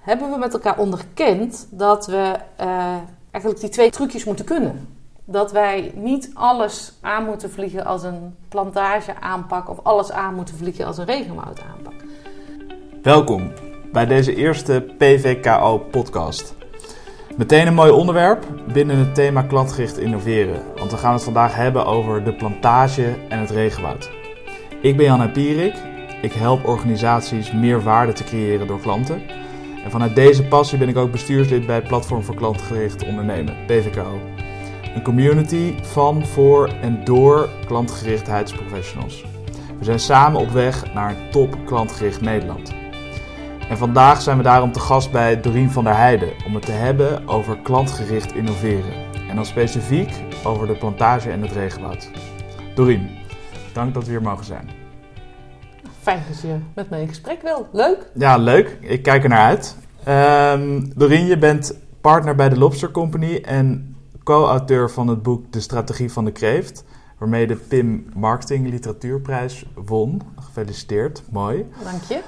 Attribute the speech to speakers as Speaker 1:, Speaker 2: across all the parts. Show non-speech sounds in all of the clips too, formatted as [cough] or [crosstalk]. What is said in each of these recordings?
Speaker 1: hebben we met elkaar onderkend dat we uh, eigenlijk die twee trucjes moeten kunnen. Dat wij niet alles aan moeten vliegen als een plantage aanpak of alles aan moeten vliegen als een regenwoud aanpak.
Speaker 2: Welkom bij deze eerste PVKO podcast. Meteen een mooi onderwerp binnen het thema klantgericht innoveren, want we gaan het vandaag hebben over de plantage en het regenwoud. Ik ben Jan Pierik, ik help organisaties meer waarde te creëren door klanten. Vanuit deze passie ben ik ook bestuurslid bij Platform voor Klantgericht Ondernemen, PVKO. Een community van, voor en door klantgerichtheidsprofessionals. We zijn samen op weg naar top klantgericht Nederland. En vandaag zijn we daarom te gast bij Dorien van der Heijden om het te hebben over klantgericht innoveren. En dan specifiek over de plantage en het regenwoud. Dorien, dank dat we hier mogen zijn.
Speaker 1: Fijn dat je met mij in gesprek wil. Leuk.
Speaker 2: Ja, leuk. Ik kijk er naar uit. Um, Dorien, je bent partner bij de Lobster Company en co-auteur van het boek De Strategie van de Kreeft, waarmee de PIM Marketing Literatuurprijs won. Gefeliciteerd, mooi.
Speaker 1: Dank je.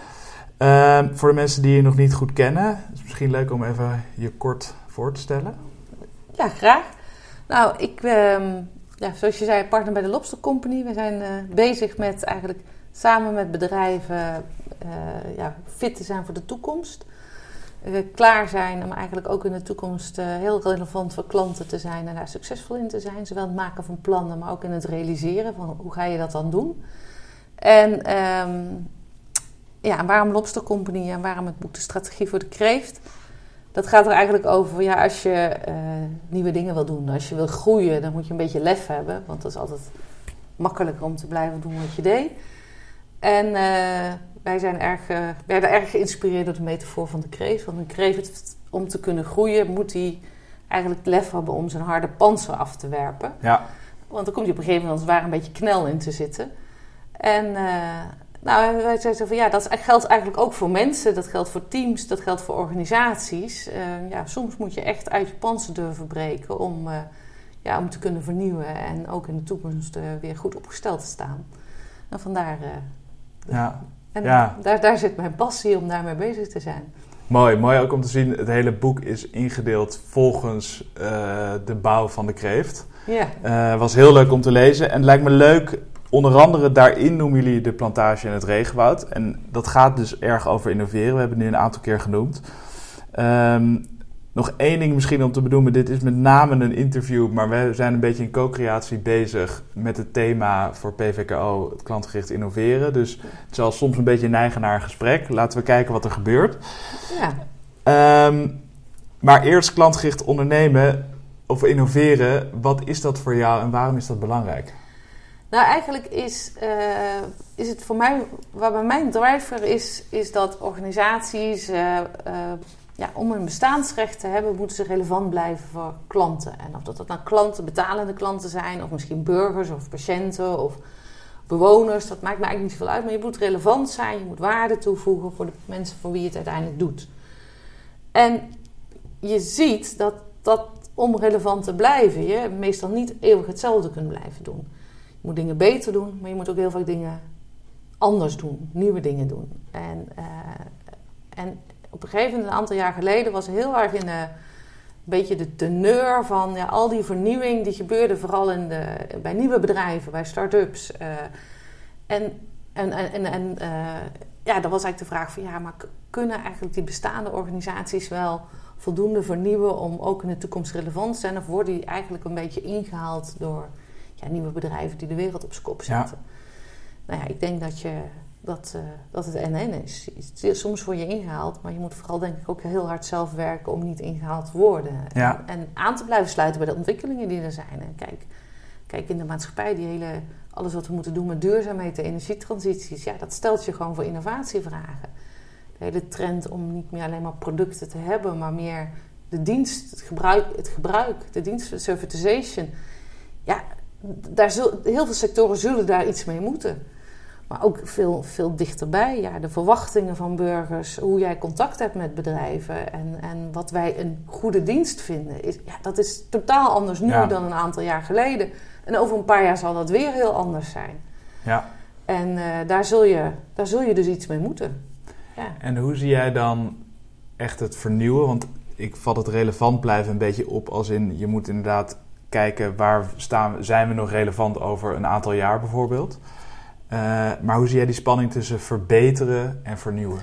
Speaker 2: Um, voor de mensen die je nog niet goed kennen, is het misschien leuk om even je kort voor te stellen.
Speaker 1: Ja, graag. Nou, ik, um, ja, zoals je zei, partner bij de Lobster Company. We zijn uh, bezig met eigenlijk samen met bedrijven uh, ja, fit te zijn voor de toekomst. Uh, klaar zijn om eigenlijk ook in de toekomst uh, heel relevant voor klanten te zijn en daar succesvol in te zijn. Zowel het maken van plannen, maar ook in het realiseren van hoe ga je dat dan doen. En um, ja, waarom Lobster Company en waarom het boek De Strategie voor de Kreeft? Dat gaat er eigenlijk over, ja, als je nieuwe dingen wil doen, als je wil groeien, dan moet je een beetje lef hebben. Want dat is altijd makkelijker om te blijven doen wat je deed. En uh, wij zijn erg, uh, werden erg geïnspireerd door de metafoor van de kreeft. Want een kreeft, om te kunnen groeien, moet hij eigenlijk lef hebben om zijn harde panzer af te werpen.
Speaker 2: Ja.
Speaker 1: Want dan komt hij op een gegeven moment ware een beetje knel in te zitten. En uh, nou, wij zeiden van ja, dat geldt eigenlijk ook voor mensen, dat geldt voor teams, dat geldt voor organisaties. ja, soms moet je echt uit je panzer durven breken om, ja, om te kunnen vernieuwen en ook in de toekomst weer goed opgesteld te staan. En vandaar
Speaker 2: ja.
Speaker 1: En
Speaker 2: ja.
Speaker 1: Daar, daar zit mijn passie om daarmee bezig te zijn.
Speaker 2: Mooi, mooi ook om te zien. Het hele boek is ingedeeld volgens uh, de bouw van de kreeft.
Speaker 1: Ja.
Speaker 2: Uh, was heel leuk om te lezen. En het lijkt me leuk, onder andere daarin noemen jullie de plantage en het regenwoud. En dat gaat dus erg over innoveren. We hebben het nu een aantal keer genoemd. Um, nog één ding misschien om te benoemen. Dit is met name een interview, maar we zijn een beetje in co-creatie bezig met het thema voor PVKO, het klantgericht innoveren. Dus het zal soms een beetje neigen naar een gesprek. Laten we kijken wat er gebeurt.
Speaker 1: Ja.
Speaker 2: Um, maar eerst klantgericht ondernemen of innoveren. Wat is dat voor jou en waarom is dat belangrijk?
Speaker 1: Nou, eigenlijk is, uh, is het voor mij, waar bij mijn driver is, is dat organisaties. Uh, uh, ja, om een bestaansrecht te hebben, moeten ze relevant blijven voor klanten. En of dat, nou klanten, betalende klanten zijn, of misschien burgers of patiënten of bewoners, dat maakt me eigenlijk niet zoveel uit. Maar je moet relevant zijn, je moet waarde toevoegen voor de mensen voor wie je het uiteindelijk doet. En je ziet dat, dat om relevant te blijven, je meestal niet eeuwig hetzelfde kunt blijven doen. Je moet dingen beter doen, maar je moet ook heel vaak dingen anders doen, nieuwe dingen doen. En, uh, en op een gegeven moment, een aantal jaar geleden, was heel erg in de, een beetje de teneur van ja, al die vernieuwing die gebeurde, vooral in de, bij nieuwe bedrijven, bij start-ups. Uh, en en, en, en uh, ja, dan was eigenlijk de vraag van ja, maar kunnen eigenlijk die bestaande organisaties wel voldoende vernieuwen om ook in de toekomst relevant te zijn? Of worden die eigenlijk een beetje ingehaald door ja, nieuwe bedrijven die de wereld op zijn kop zetten? Ja. Nou ja, ik denk dat je dat, uh, dat het NN is. Soms word je ingehaald, maar je moet vooral denk ik ook heel hard zelf werken om niet ingehaald te worden.
Speaker 2: Ja.
Speaker 1: En, en, aan te blijven sluiten bij de ontwikkelingen die er zijn. En kijk, kijk in de maatschappij, die hele, alles wat we moeten doen met duurzaamheid, de energietransities, ja, dat stelt je gewoon voor innovatievragen. De hele trend om niet meer alleen maar producten te hebben, maar meer de dienst, het gebruik, het gebruik de dienst, servitization. Ja, daar zul, heel veel sectoren zullen daar iets mee moeten. Maar ook veel, veel dichterbij. Ja, de verwachtingen van burgers, hoe jij contact hebt met bedrijven en, en wat wij een goede dienst vinden. Is, ja, dat is totaal anders nu
Speaker 2: Ja.
Speaker 1: dan een aantal jaar geleden. En over een paar jaar zal dat weer heel anders zijn.
Speaker 2: Ja.
Speaker 1: En eh, daar, zul je, daar zul je dus iets mee moeten. Ja.
Speaker 2: En hoe zie jij dan echt het vernieuwen? Want ik vat het relevant blijven een beetje op als in je moet inderdaad kijken waar staan, zijn we nog relevant over een aantal jaar bijvoorbeeld. Uh, maar hoe zie jij die spanning tussen verbeteren en vernieuwen?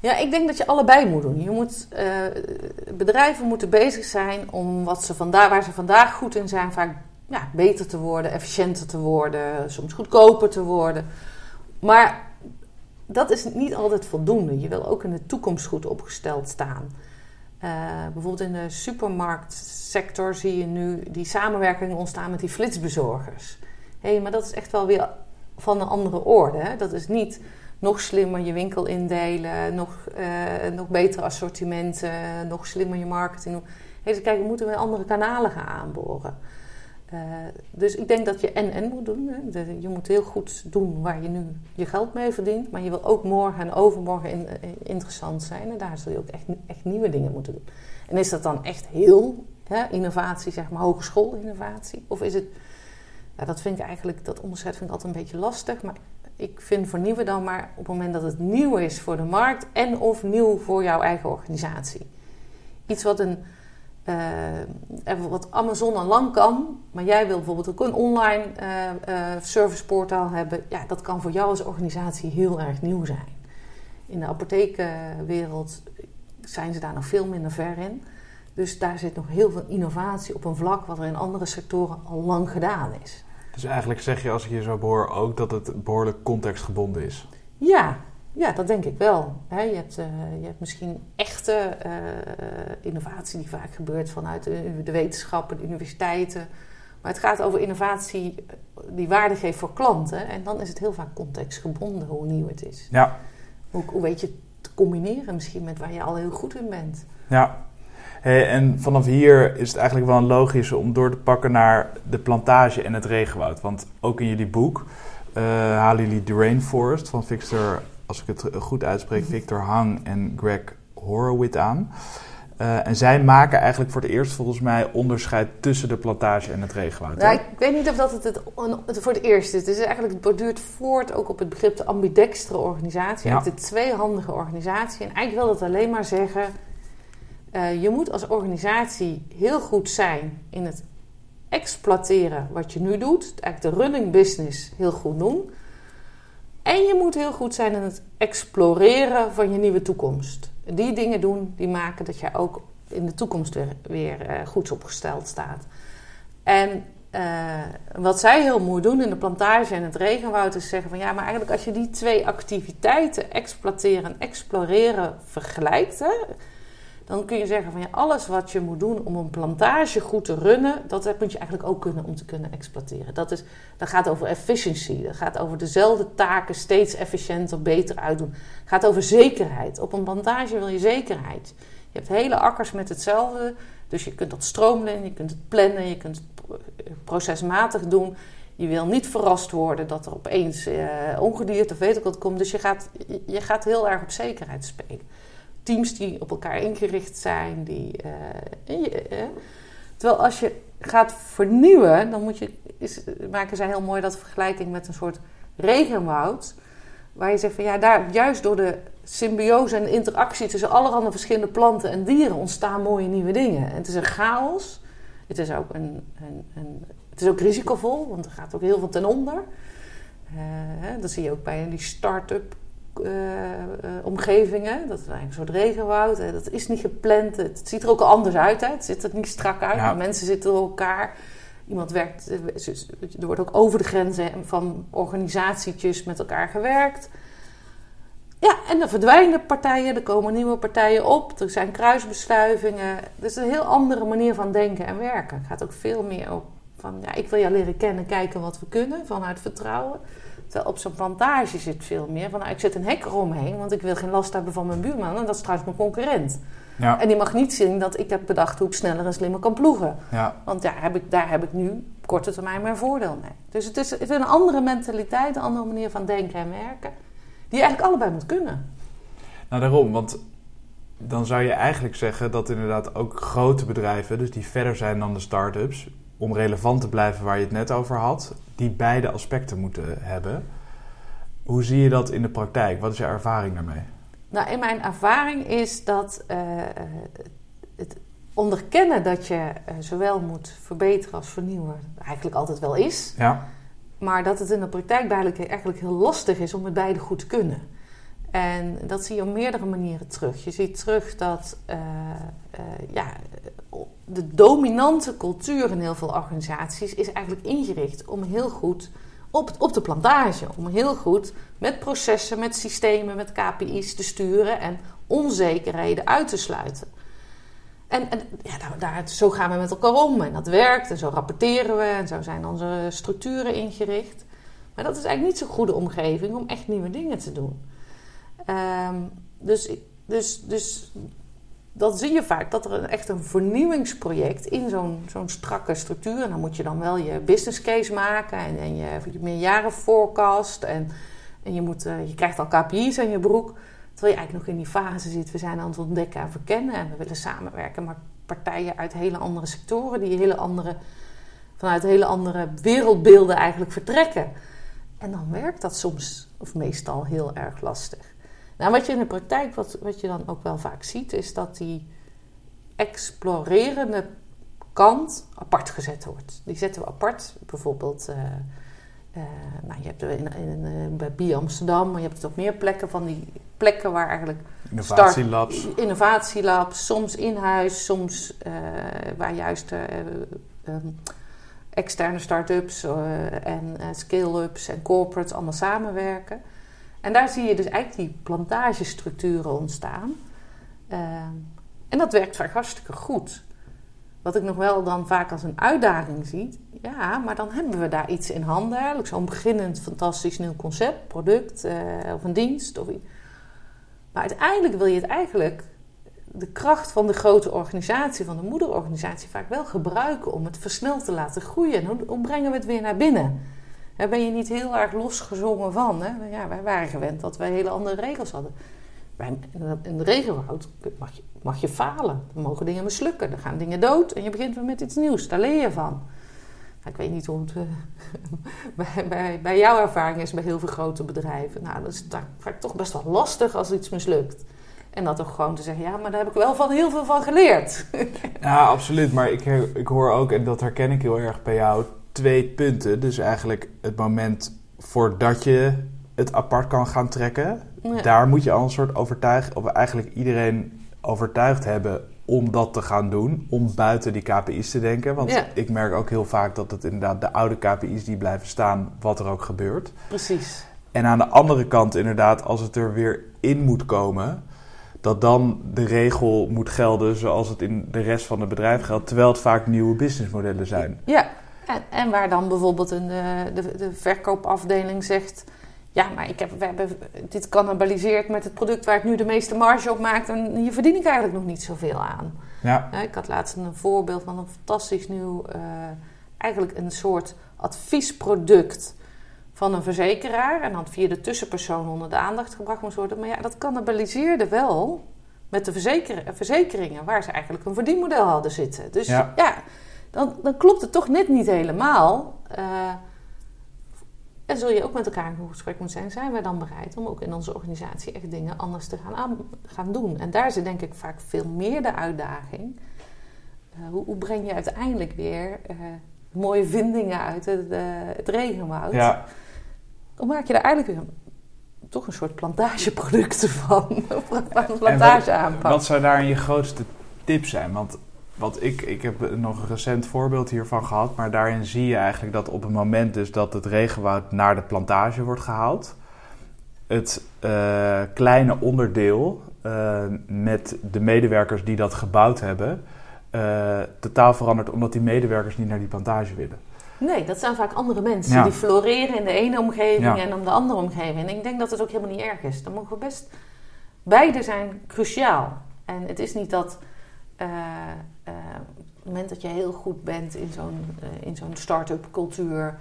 Speaker 1: Ja, ik denk dat je allebei moet doen. Je moet, uh, bedrijven moeten bezig zijn om wat ze vandaag, waar ze vandaag goed in zijn, vaak ja, beter te worden, efficiënter te worden, soms goedkoper te worden. Maar dat is niet altijd voldoende. Je wil ook in de toekomst goed opgesteld staan. Uh, bijvoorbeeld in de supermarktsector zie je nu die samenwerking ontstaan met die flitsbezorgers. Hé, hey, maar dat is echt wel weer van een andere orde. Dat is niet nog slimmer je winkel indelen, nog, uh, nog betere assortimenten, nog slimmer je marketing doen. Hey, dus kijk, we moeten weer andere kanalen gaan aanboren. Uh, dus ik denk dat je en-en moet doen. Hè. Je moet heel goed doen waar je nu je geld mee verdient. Maar je wil ook morgen en overmorgen uh, interessant zijn. En daar zul je ook echt, echt nieuwe dingen moeten doen. En is dat dan echt heel hè, innovatie, zeg maar hogesschoolinnovatie? Of is het... Ja, dat vind ik eigenlijk, dat onderscheid vind ik altijd een beetje lastig. Maar ik vind vernieuwen dan maar op het moment dat het nieuw is voor de markt en of nieuw voor jouw eigen organisatie. Iets wat een uh, wat Amazon al lang kan, maar jij wil bijvoorbeeld ook een online uh, serviceportaal hebben. Ja, dat kan voor jou als organisatie heel erg nieuw zijn. In de apotheekwereld zijn ze daar nog veel minder ver in. Dus daar zit nog heel veel innovatie op een vlak wat er in andere sectoren al lang gedaan is.
Speaker 2: Dus eigenlijk zeg je, als ik je zo hoor, ook dat het behoorlijk contextgebonden is.
Speaker 1: Ja, ja dat denk ik wel. je, hebt, uh, je hebt misschien echte uh, innovatie die vaak gebeurt vanuit de, de wetenschappen, de universiteiten. Maar het gaat over innovatie die waarde geeft voor klanten. En dan is het heel vaak contextgebonden hoe nieuw het is.
Speaker 2: Ja.
Speaker 1: Hoe, hoe weet je te combineren misschien met waar je al heel goed in bent.
Speaker 2: Ja, Hey, en vanaf hier is het eigenlijk wel een logische om door te pakken naar de plantage en het regenwoud. Want ook in jullie boek uh, halen jullie The Rainforest van Victor, als ik het goed uitspreek, Victor Hang en Greg Horowitz aan. Uh, en zij maken eigenlijk voor het eerst volgens mij onderscheid tussen de plantage en het regenwoud.
Speaker 1: Ja, ik weet niet of dat het, het, het, voor het eerst is. Het is eigenlijk, het borduurt voort ook op het begrip de ambidextere organisatie. Ja. De tweehandige organisatie. En eigenlijk wil dat alleen maar zeggen uh, je moet als organisatie heel goed zijn in het exploiteren wat je nu doet. Eigenlijk de running business heel goed doen. En je moet heel goed zijn in het exploreren van je nieuwe toekomst. Die dingen doen die maken dat jij ook in de toekomst weer, weer uh, goed opgesteld staat. En uh, wat zij heel mooi doen in de plantage en het regenwoud is zeggen van ja, maar eigenlijk als je die twee activiteiten, exploiteren en exploreren, vergelijkt, hè, dan kun je zeggen van ja, alles wat je moet doen om een plantage goed te runnen, dat moet je eigenlijk ook kunnen om te kunnen exploiteren. Dat, is, dat gaat over efficiency, dat gaat over dezelfde taken steeds efficiënter, beter uitdoen. Het gaat over zekerheid. Op een plantage wil je zekerheid. Je hebt hele akkers met hetzelfde, dus je kunt dat stroomlijnen, je kunt het plannen, je kunt het procesmatig doen. Je wil niet verrast worden dat er opeens uh, ongedierte of weet ik wat komt. Dus je gaat, je gaat heel erg op zekerheid spelen teams die op elkaar ingericht zijn. Die, uh, terwijl als je gaat vernieuwen, dan moet je, is, maken zij heel mooi dat vergelijking met een soort regenwoud. Waar je zegt van ja, daar juist door de symbiose en interactie tussen allerhande verschillende planten en dieren ontstaan mooie nieuwe dingen. En het is een chaos. Het is ook, een, een, een het is ook risicovol, want er gaat ook heel veel ten onder. Uh, dat zie je ook bij die start-up uh, uh, omgevingen. Dat is eigenlijk een soort regenwoud. Hè. Dat is niet gepland. Het ziet er ook anders uit. Hè. Het ziet er niet strak uit. Ja. Mensen zitten door elkaar. Iemand werkt. Eh, er wordt ook over de grenzen van organisatietjes met elkaar gewerkt. Ja, en dan verdwijnen partijen, er komen nieuwe partijen op, er zijn kruisbestuivingen. Dus een heel andere manier van denken en werken. Het gaat ook veel meer op van, ja, ik wil jou leren kennen, kijken wat we kunnen vanuit vertrouwen. Terwijl op zo'n plantage zit veel meer van, nou, ik zet een hek eromheen, want ik wil geen last hebben van mijn buurman. En dat is trouwens mijn concurrent. Ja. En die mag niet zien dat ik heb bedacht hoe ik sneller en slimmer kan ploegen.
Speaker 2: Ja.
Speaker 1: Want ja, heb ik, daar heb ik nu korte termijn mijn voordeel mee. Dus het is, het is een andere mentaliteit, een andere manier van denken en werken. Die je eigenlijk allebei moet kunnen.
Speaker 2: Nou, daarom. Want dan zou je eigenlijk zeggen dat inderdaad ook grote bedrijven, dus die verder zijn dan de start-ups, om relevant te blijven waar je het net over had, die beide aspecten moeten hebben. Hoe zie je dat in de praktijk? Wat is je ervaring daarmee?
Speaker 1: Nou, in mijn ervaring is dat uh, het onderkennen dat je uh, zowel moet verbeteren als vernieuwen eigenlijk altijd wel is.
Speaker 2: Ja.
Speaker 1: Maar dat het in de praktijk eigenlijk, eigenlijk heel lastig is om het beide goed te kunnen. En dat zie je op meerdere manieren terug. Je ziet terug dat uh, ja, de dominante cultuur in heel veel organisaties is eigenlijk ingericht om heel goed op, op de plantage. Om heel goed met processen, met systemen, met KPI's te sturen en onzekerheden uit te sluiten. En, en ja, daar, daar, zo gaan we met elkaar om en dat werkt en zo rapporteren we en zo zijn onze structuren ingericht. Maar dat is eigenlijk niet zo'n goede omgeving om echt nieuwe dingen te doen. Um, dus, dus, dus dat zie je vaak, dat er een, echt een vernieuwingsproject in zo'n zo'n strakke structuur. En dan moet je dan wel je business case maken en, en je, je meerjaren forecast. En, en je, moet, uh, je krijgt al KPI's aan je broek. Terwijl je eigenlijk nog in die fase zit. We zijn aan het ontdekken en verkennen. En we willen samenwerken met partijen uit hele andere sectoren. Die hele andere, vanuit hele andere wereldbeelden eigenlijk vertrekken. En dan werkt dat soms, of meestal, heel erg lastig. Nou, wat je in de praktijk, wat, wat je dan ook wel vaak ziet, is dat die explorerende kant apart gezet wordt. Die zetten we apart. Bijvoorbeeld, uh, uh, nou, je hebt in, in, in, bij Bi Amsterdam, maar je hebt het op meer plekken van die plekken waar eigenlijk.
Speaker 2: Innovatielabs.
Speaker 1: Start, innovatielabs, soms in huis, soms waar juist um, externe start-ups en scale-ups en corporates allemaal samenwerken. En daar zie je dus eigenlijk die plantagestructuren ontstaan. Uh, en dat werkt vaak hartstikke goed. Wat ik nog wel dan vaak als een uitdaging zie, ja, maar dan hebben we daar iets in handen. Eigenlijk zo'n beginnend fantastisch nieuw concept, product uh, of een dienst. Of. Maar uiteindelijk wil je het eigenlijk, de kracht van de grote organisatie, van de moederorganisatie, vaak wel gebruiken om het versneld te laten groeien. En hoe brengen we het weer naar binnen? Daar ben je niet heel erg losgezongen van. Hè? Ja, wij waren gewend dat wij hele andere regels hadden. In de regenwoud mag je, mag je falen. Dan mogen dingen mislukken. Dan gaan dingen dood. En je begint weer met iets nieuws. Daar leer je van. Ik weet niet hoe het [laughs] bij, bij, bij, jouw ervaring is bij heel veel grote bedrijven. Nou, dat is vaak toch best wel lastig als iets mislukt. En dat toch gewoon te zeggen, ja, maar daar heb ik wel van heel veel van geleerd. [laughs]
Speaker 2: ja, absoluut. Maar ik, ik hoor ook, en dat herken ik heel erg bij jou, twee punten. Dus eigenlijk het moment voordat je het apart kan gaan trekken. Daar moet je al een soort overtuigd, of eigenlijk iedereen overtuigd hebben om dat te gaan doen. Om buiten die KPI's te denken. Want ik merk ook heel vaak dat het inderdaad de oude KPI's die blijven staan, wat er ook gebeurt.
Speaker 1: Precies.
Speaker 2: En aan de andere kant inderdaad, als het er weer in moet komen dat dan de regel moet gelden zoals het in de rest van het bedrijf geldt, terwijl het vaak nieuwe businessmodellen zijn.
Speaker 1: Ja, en, en, waar dan bijvoorbeeld een, de, de, de, verkoopafdeling zegt... Ja, maar ik heb, we hebben dit cannibaliseert met het product waar ik nu de meeste marge op maak... en hier verdien ik eigenlijk nog niet zoveel aan.
Speaker 2: Ja.
Speaker 1: ik had laatst een voorbeeld van een fantastisch nieuw... Uh, eigenlijk een soort adviesproduct van een verzekeraar... en dan via de tussenpersoon onder de aandacht gebracht moest worden. Maar ja, dat cannibaliseerde wel met de verzeker verzekeringen... waar ze eigenlijk een verdienmodel hadden zitten. Dus ja, ja dan, dan klopt het toch net niet helemaal. Uh, en zul je ook met elkaar in gesprek moeten zijn. Zijn wij dan bereid om ook in onze organisatie echt dingen anders te gaan, aan, gaan doen? En daar zit denk ik vaak veel meer de uitdaging. Uh, hoe, hoe, breng je uiteindelijk weer uh, mooie vindingen uit het, het regenwoud?
Speaker 2: Ja.
Speaker 1: Hoe maak je daar eigenlijk weer toch een soort plantageproducten van? [laughs] een plantage aanpak.
Speaker 2: Wat, wat zou daar je grootste tip zijn? Want wat ik, ik heb nog een recent voorbeeld hiervan gehad, maar daarin zie je eigenlijk dat op het moment dus dat het regenwoud naar de plantage wordt gehaald, het uh, kleine onderdeel uh, met de medewerkers die dat gebouwd hebben, uh, totaal verandert omdat die medewerkers niet naar die plantage willen.
Speaker 1: Nee, dat zijn vaak andere mensen ja. die floreren in de ene omgeving en dan de andere omgeving. En ik denk dat het ook helemaal niet erg is. Dan mogen we best. Beide zijn cruciaal. En het is niet dat uh, uh, op het moment dat je heel goed bent in zo'n uh, in zo'n start-up cultuur,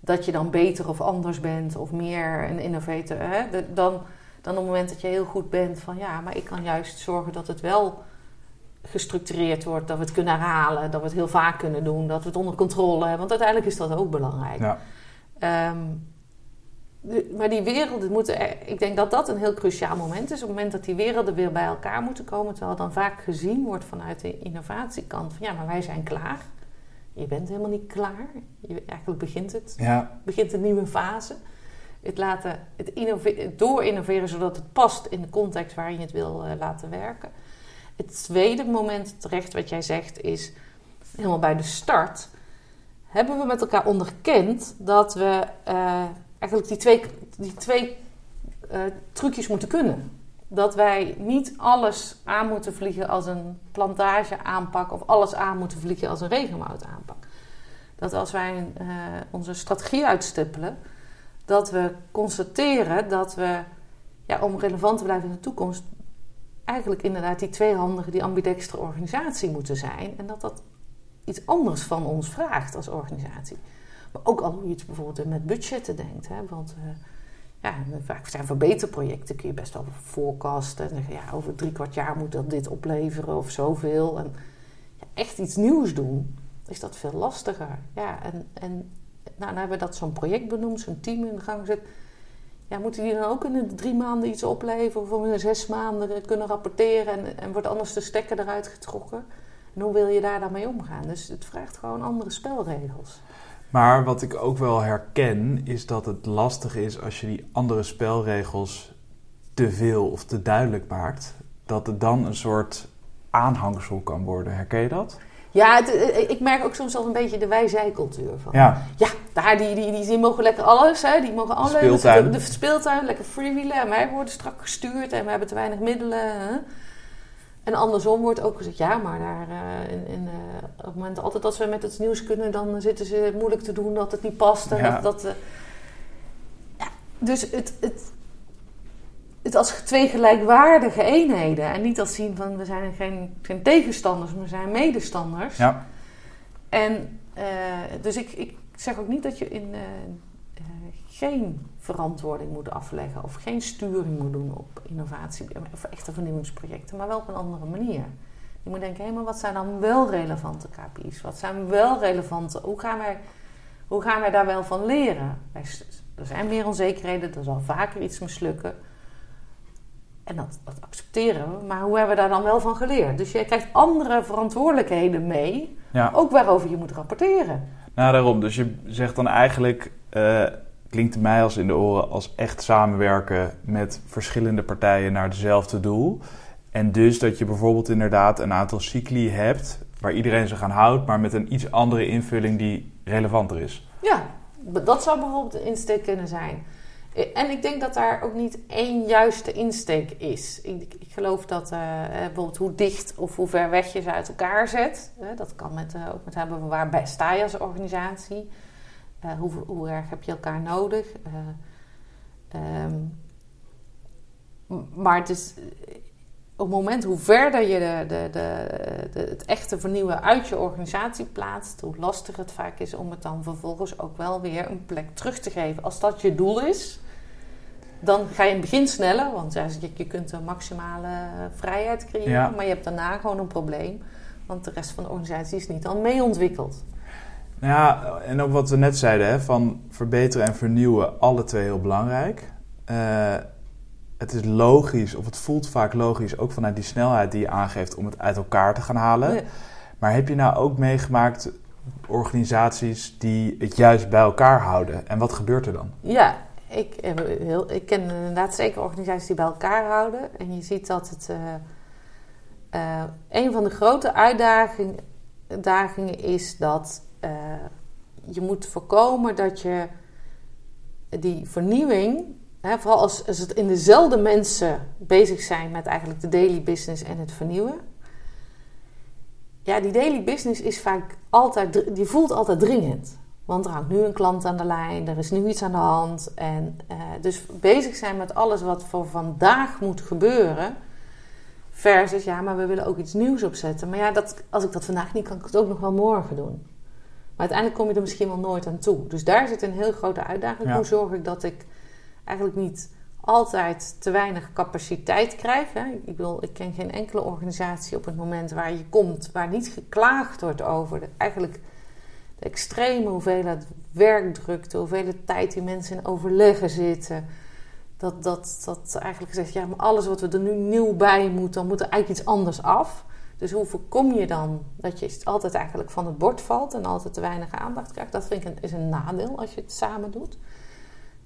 Speaker 1: dat je dan beter of anders bent of meer een innovator. Hè? De, dan, dan op het moment dat je heel goed bent van ja, maar ik kan juist zorgen dat het wel gestructureerd wordt, dat we het kunnen herhalen, dat we het heel vaak kunnen doen, dat we het onder controle hebben. Want uiteindelijk is dat ook belangrijk.
Speaker 2: Ja.
Speaker 1: Um, de- maar die werelden moeten, ik denk dat dat een heel cruciaal moment is. Op het moment dat die werelden weer bij elkaar moeten komen, terwijl dan vaak gezien wordt vanuit de innovatiekant van ja, maar wij zijn klaar. Je bent helemaal niet klaar. Je, eigenlijk begint het,
Speaker 2: Ja,
Speaker 1: begint een nieuwe fase. Het, laten, het, innove- het doorinnoveren zodat het past in de context waarin je het wil eh, laten werken. Het tweede moment terecht wat jij zegt is helemaal bij de start. Hebben we met elkaar onderkend dat we eh, eigenlijk die twee, die twee eh, trucjes moeten kunnen? Dat wij niet alles aan moeten vliegen als een plantage aanpak of alles aan moeten vliegen als een regenwoud aanpak. Dat als wij eh, onze strategie uitstippelen, dat we constateren dat we, ja, om relevant te blijven in de toekomst, eigenlijk inderdaad die tweehandige, die ambidextere organisatie moeten zijn. En dat dat iets anders van ons vraagt als organisatie. Maar ook al hoe je het bijvoorbeeld met budgetten denkt. Hè? Want eh, ja, vaak zijn verbeterprojecten kun je best wel forecasten. En zeggen, ja, over drie kwart jaar moet dat dit opleveren of zoveel. En echt iets nieuws doen, is dat veel lastiger. Ja, en, en nou, dan hebben we dat zo'n project benoemd, zo'n team in de gang gezet. Ja, moeten die dan ook in de drie maanden iets opleveren of in de zes maanden kunnen rapporteren en, en wordt anders de stekker eruit getrokken? En hoe wil je daar dan mee omgaan? Dus het vraagt gewoon andere spelregels.
Speaker 2: Maar wat ik ook wel herken is dat het lastig is als je die andere spelregels te veel of te duidelijk maakt. Dat het dan een soort aanhangsel kan worden. Herken je dat?
Speaker 1: Ja, het, eh, ik merk ook soms al een beetje de wij-zij-cultuur van.
Speaker 2: Ja,
Speaker 1: Ja, daar, die, die, die, die mogen lekker alles. Hè? Die mogen alle,
Speaker 2: Speeltuin.
Speaker 1: De, de speeltuin, lekker freewheelen. En wij worden strak gestuurd en we hebben te weinig middelen. Hè? En andersom wordt ook gezegd, ja, maar daar, eh, in, in, eh, op het moment altijd als we met het nieuws kunnen, dan zitten ze moeilijk te doen dat het niet past. En
Speaker 2: Ja.
Speaker 1: dat, dat, eh, ja, dus het, het, het als twee gelijkwaardige eenheden. En niet als zien van, we zijn geen, geen tegenstanders, maar we zijn medestanders.
Speaker 2: ja.
Speaker 1: En dus ik, ik zeg ook niet dat je in, geen verantwoording moet afleggen of geen sturing moet doen op innovatie of echte vernieuwingsprojecten, maar wel op een andere manier. Je moet denken, hé, maar wat zijn dan wel relevante KPI's? Wat zijn wel relevante, hoe gaan wij, hoe gaan wij daar wel van leren? Er zijn meer onzekerheden, er zal vaker iets mislukken. En dat, dat accepteren we, maar hoe hebben we daar dan wel van geleerd? Dus je krijgt andere verantwoordelijkheden mee,
Speaker 2: ja.
Speaker 1: ook waarover je moet rapporteren.
Speaker 2: Nou, daarom. Dus je zegt dan eigenlijk, eh, klinkt mij als in de oren, als echt samenwerken met verschillende partijen naar hetzelfde doel. En dus dat je bijvoorbeeld inderdaad een aantal cycli hebt waar iedereen zich aan houdt, maar met een iets andere invulling die relevanter is.
Speaker 1: Ja, dat zou bijvoorbeeld de insteek kunnen zijn. En ik denk dat daar ook niet één juiste insteek is. Ik, geloof dat eh, eh, bijvoorbeeld hoe dicht of hoe ver weg je ze uit elkaar zet. eh, dat kan met, eh, ook met hebben waar sta je als organisatie. Eh, hoe, hoe erg heb je elkaar nodig? M- maar het is op het moment hoe verder je de, de, de, het echte vernieuwen uit je organisatie plaatst, hoe lastiger het vaak is om het dan vervolgens ook wel weer een plek terug te geven. Als dat je doel is, dan ga je in het begin sneller, want ja, je, je kunt een maximale vrijheid creëren,
Speaker 2: Ja.
Speaker 1: maar je hebt daarna gewoon een probleem, want de rest van de organisatie is niet al mee ontwikkeld.
Speaker 2: Nou ja, en ook wat we net zeiden, hè, van verbeteren en vernieuwen, alle twee heel belangrijk. Eh, het is logisch, of het voelt vaak logisch, ook vanuit die snelheid die je aangeeft, om het uit elkaar te gaan halen.
Speaker 1: Ja.
Speaker 2: Maar heb je nou ook meegemaakt organisaties die het juist bij elkaar houden? En wat gebeurt er dan?
Speaker 1: Ja, ik, heb heel, ik ken inderdaad zeker organisaties die bij elkaar houden. En je ziet dat het eh, eh, een van de grote uitdagingen is dat eh, je moet voorkomen dat je die vernieuwing, hè, vooral als, als het in dezelfde mensen bezig zijn met eigenlijk de daily business en het vernieuwen. Ja, die daily business is vaak altijd, die voelt altijd dringend. Want er hangt nu een klant aan de lijn, er is nu iets aan de hand. En eh, dus bezig zijn met alles wat voor vandaag moet gebeuren. Versus, ja, maar we willen ook iets nieuws opzetten. Maar ja, dat, als ik dat vandaag niet kan, kan ik het ook nog wel morgen doen. Maar uiteindelijk kom je er misschien wel nooit aan toe. Dus daar zit een heel grote uitdaging.
Speaker 2: Ja.
Speaker 1: Hoe zorg ik dat ik eigenlijk niet altijd te weinig capaciteit krijg? Hè? Ik bedoel, ik ken geen enkele organisatie op het moment waar je komt... waar niet geklaagd wordt over de, eigenlijk de extreme hoeveelheid werkdrukte, de hoeveelheid tijd die mensen in overleggen zitten. Dat, dat, dat eigenlijk gezegd, ja, maar alles wat we er nu nieuw bij moeten, dan moet er eigenlijk iets anders af. Dus hoe voorkom je dan dat je altijd eigenlijk van het bord valt en altijd te weinig aandacht krijgt? Dat vind ik een, is een nadeel als je het samen doet.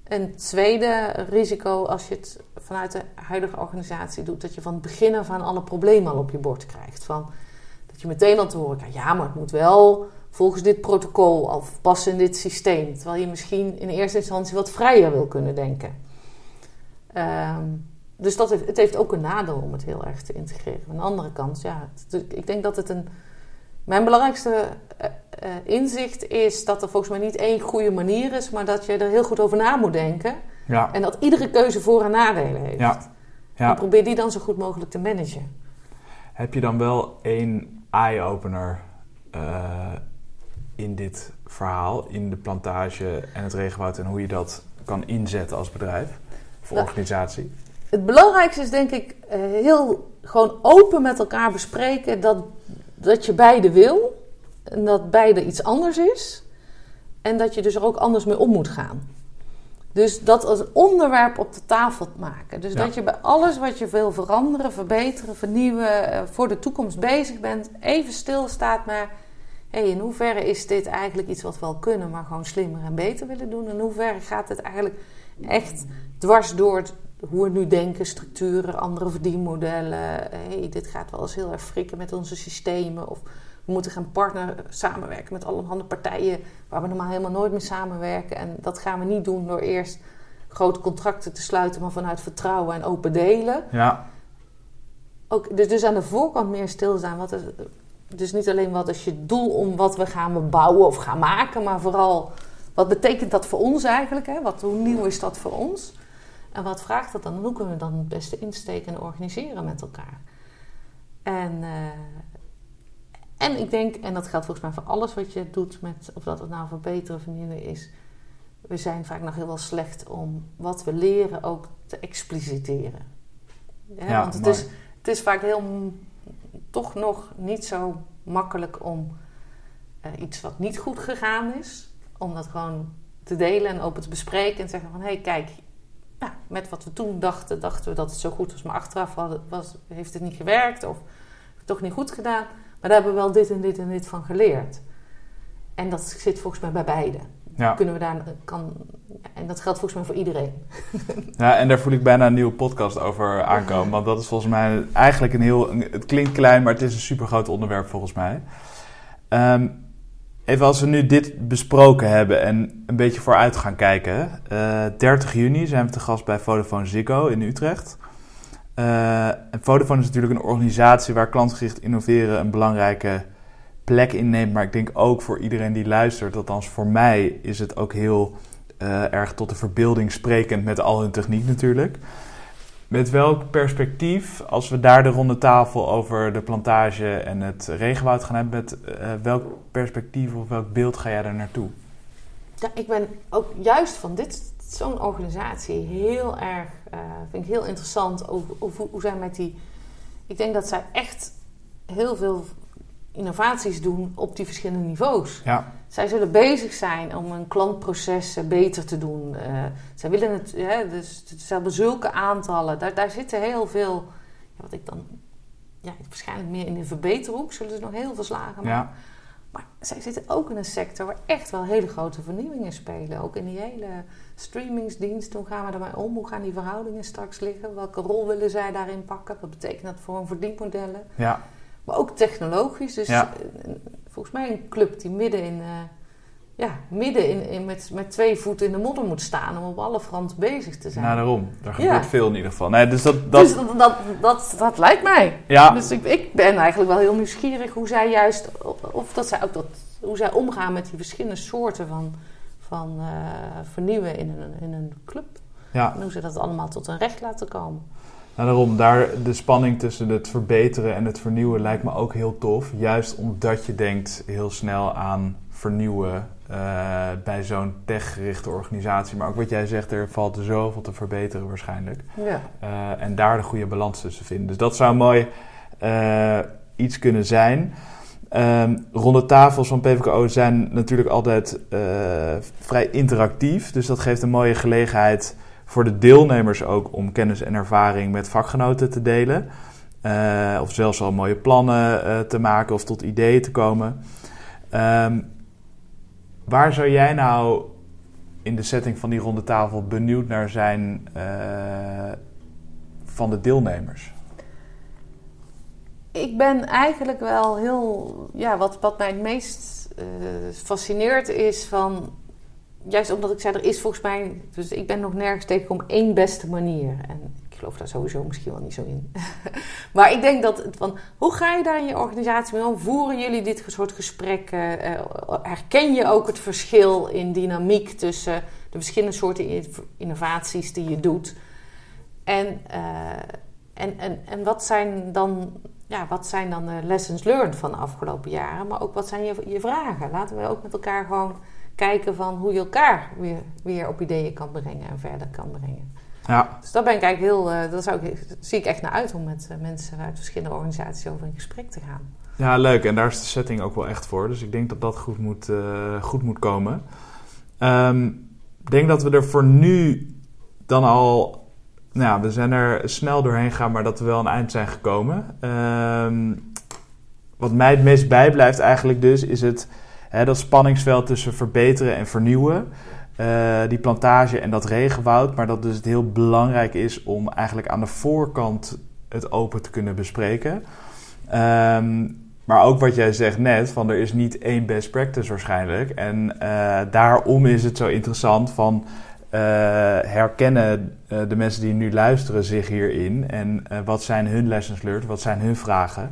Speaker 1: Een tweede risico als je het vanuit de huidige organisatie doet, dat je van het begin af aan alle problemen al op je bord krijgt. Van, dat je meteen al te horen krijgt, ja, maar het moet wel volgens dit protocol of passen in dit systeem. Terwijl je misschien in eerste instantie wat vrijer wil kunnen denken. Ehm, dus dat heeft, het heeft ook een nadeel om het heel erg te integreren. Aan de andere kant, ja, ik denk dat het een. Mijn belangrijkste uh, uh, inzicht is dat er volgens mij niet één goede manier is, maar dat je er heel goed over na moet denken.
Speaker 2: Ja.
Speaker 1: En dat iedere keuze voor- en nadelen heeft.
Speaker 2: Ja. Ja.
Speaker 1: En probeer die dan zo goed mogelijk te managen.
Speaker 2: Heb je dan wel één eye-opener uh, in dit verhaal, in de plantage en het regenwoud en hoe je dat kan inzetten als bedrijf of
Speaker 1: Nou,
Speaker 2: organisatie?
Speaker 1: Het belangrijkste is denk ik eh, heel gewoon open met elkaar bespreken dat, dat je beide wil. En dat beide iets anders is. En dat je dus er ook anders mee om moet gaan. Dus dat als onderwerp op de tafel maken. Dus
Speaker 2: Ja.
Speaker 1: dat je bij alles wat je wil veranderen, verbeteren, vernieuwen, eh, voor de toekomst bezig bent, even stilstaat maar. Hé, in hoeverre is dit eigenlijk iets wat we wel kunnen, maar gewoon slimmer en beter willen doen? In hoeverre gaat het eigenlijk echt dwars door het, hoe we nu denken, structuren, andere verdienmodellen? Hé, dit gaat wel eens heel erg frikken met onze systemen. Of we moeten gaan partner samenwerken met allerhande partijen waar we normaal helemaal nooit mee samenwerken. En dat gaan we niet doen door eerst grote contracten te sluiten, maar vanuit vertrouwen en open delen.
Speaker 2: Ja,
Speaker 1: Ook, dus, dus aan de voorkant meer stilstaan. Wat is, dus niet alleen wat is je doel om wat we gaan bouwen of gaan maken, maar vooral wat betekent dat voor ons eigenlijk? Hè? Wat, hoe nieuw is dat voor ons? En wat vraagt dat dan? Hoe kunnen we dan het beste insteken en organiseren met elkaar? En, eh, en ik denk, en dat geldt volgens mij voor alles wat je doet, met, of dat het nou verbeteren of vernieuwen is, we zijn vaak nog heel wel slecht om wat we leren ook te expliciteren. Ja,
Speaker 2: Ja,
Speaker 1: want het
Speaker 2: mooi.
Speaker 1: is, het is vaak heel toch nog niet zo makkelijk om eh, iets wat niet goed gegaan is, om dat gewoon te delen en open te bespreken en te zeggen van hé hey, kijk, ja, met wat we toen dachten, dachten we dat het zo goed was, maar achteraf had was, heeft het niet gewerkt of toch niet goed gedaan. Maar daar hebben we wel dit en dit en dit van geleerd. En dat zit volgens mij bij beide.
Speaker 2: ja.
Speaker 1: Kunnen we daar, kan, en dat geldt volgens mij voor iedereen. [laughs]
Speaker 2: ja, en daar voel ik bijna een nieuwe podcast over aankomen. Want dat is volgens mij eigenlijk een heel... Het klinkt klein, maar het is een super groot onderwerp volgens mij. Ehm, even als we nu dit besproken hebben en een beetje vooruit gaan kijken. eh 30 juni zijn we te gast bij Vodafone Ziggo in Utrecht. En Vodafone is natuurlijk een organisatie waar klantgericht innoveren een belangrijke plek inneemt. Maar ik denk ook voor iedereen die luistert, althans voor mij, is het ook heel eh, erg tot de verbeelding sprekend met al hun techniek natuurlijk. Met welk perspectief, als we daar de ronde tafel over de plantage en het regenwoud gaan hebben, met eh, welk perspectief of welk beeld ga jij daar naartoe?
Speaker 1: Ja, ik ben ook juist van dit, zo'n organisatie heel erg, eh, vind ik heel interessant over, hoe zij met die. Ik denk dat zij echt heel veel innovaties doen op die verschillende niveaus.
Speaker 2: Ja,
Speaker 1: Zij zullen bezig zijn om hun klantprocessen beter te doen. Eh, zij willen het, hè, dus ze hebben zulke aantallen. Daar, daar zitten heel veel, ja, wat ik dan, ja, waarschijnlijk meer in de verbeterhoek zullen ze nog heel veel slagen maken.
Speaker 2: ja,
Speaker 1: Maar zij zitten ook in een sector waar echt wel hele grote vernieuwingen spelen. Ook in die hele streamingsdienst. Hoe gaan we daarmee om? Hoe gaan die verhoudingen straks liggen? Welke rol willen zij daarin pakken? Wat betekent dat voor hun verdienmodellen?
Speaker 2: ja,
Speaker 1: Maar ook technologisch. Dus
Speaker 2: Ja.
Speaker 1: Volgens mij een club die midden in... eh, ja, midden in, in met, met twee voeten in de modder moet staan om op alle fronten bezig te zijn.
Speaker 2: nou daarom.
Speaker 1: Ja.
Speaker 2: gebeurt veel in ieder geval. Nee, dus dat, dat,
Speaker 1: Dus dat, dat, dat, dat lijkt mij.
Speaker 2: ja,
Speaker 1: Dus ik, ik ben eigenlijk wel heel nieuwsgierig hoe zij juist, of dat zij ook dat, hoe zij omgaan met die verschillende soorten van, van eh, vernieuwen in een, in een club.
Speaker 2: ja.
Speaker 1: En hoe ze dat allemaal tot een recht laten komen.
Speaker 2: Nou, daarom, daar de spanning tussen het verbeteren en het vernieuwen lijkt me ook heel tof. Juist omdat je denkt heel snel aan vernieuwen eh, bij zo'n techgerichte organisatie. Maar ook wat jij zegt, er valt zoveel te verbeteren waarschijnlijk.
Speaker 1: Ja.
Speaker 2: Eh, en daar de goede balans tussen vinden. Dus dat zou mooi eh, iets kunnen zijn. Ehm, ronde tafels van PVKO zijn natuurlijk altijd vrij interactief. Dus dat geeft een mooie gelegenheid voor de deelnemers ook om kennis en ervaring met vakgenoten te delen. Uh, of zelfs al mooie plannen uh, te maken of tot ideeën te komen. Um, waar zou jij nou in de setting van die ronde tafel benieuwd naar zijn uh, van de deelnemers?
Speaker 1: Ik ben eigenlijk wel heel. Ja, wat, wat mij het meest fascineert is van juist omdat ik zei, er is volgens mij, dus ik ben nog nergens tegengekomen, één beste manier. En ik geloof daar sowieso misschien wel niet zo in. [laughs] maar ik denk dat, van, hoe ga je daar in je organisatie mee om? Voeren jullie dit soort gesprekken? Uh, herken je ook het verschil in dynamiek tussen de verschillende soorten innovaties die je doet? En, uh, en, en, en wat zijn dan ja, wat zijn dan de lessons learned van de afgelopen jaren? Maar ook wat zijn je, je vragen? Laten we ook met elkaar gewoon kijken van hoe je elkaar weer, weer op ideeën kan brengen en verder kan brengen.
Speaker 2: Ja.
Speaker 1: Dus daar ben ik eigenlijk heel, uh, daar zou ik, zie ik echt naar uit om met uh, mensen uit verschillende organisaties over in gesprek te gaan.
Speaker 2: Ja, leuk. En daar is de setting ook wel echt voor. Dus ik denk dat dat goed moet, uh, goed moet komen. Um, ik denk dat we er voor nu dan al. Nou ja, we zijn er snel doorheen gegaan, maar dat we wel aan eind zijn gekomen. Um, wat mij het meest bijblijft eigenlijk dus, is het Dat spanningsveld tussen verbeteren en vernieuwen. Uh, die plantage en dat regenwoud. Maar dat dus het heel belangrijk is om eigenlijk aan de voorkant het open te kunnen bespreken. Um, maar ook wat jij zegt net, van er is niet één best practice waarschijnlijk. En uh, daarom is het zo interessant van uh, herkennen de mensen die nu luisteren zich hierin. En wat zijn hun lessons learned, wat zijn hun vragen.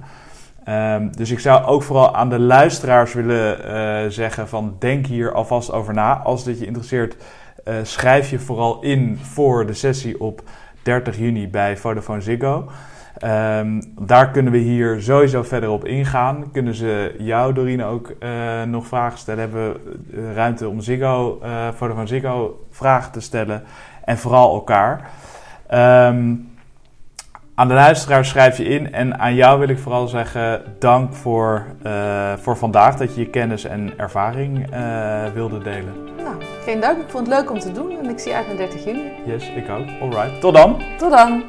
Speaker 2: Um, dus ik zou ook vooral aan de luisteraars willen uh, zeggen van denk hier alvast over na. Als dit je interesseert, uh, schrijf je vooral in voor de sessie op 30 juni bij Vodafone Ziggo. Um, daar kunnen we hier sowieso verder op ingaan. Kunnen ze jou, Dorine, ook uh, nog vragen stellen? Hebben we ruimte om Ziggo, Vodafone Ziggo vragen te stellen? En vooral elkaar. Um, aan de luisteraar schrijf je in. En aan jou wil ik vooral zeggen: dank voor, uh, voor vandaag dat je je kennis en ervaring uh, wilde delen.
Speaker 1: Nou, geen dank. Ik vond het leuk om te doen en ik zie uit naar 30 juni.
Speaker 2: Yes, ik ook. Alright. Tot dan.
Speaker 1: Tot dan.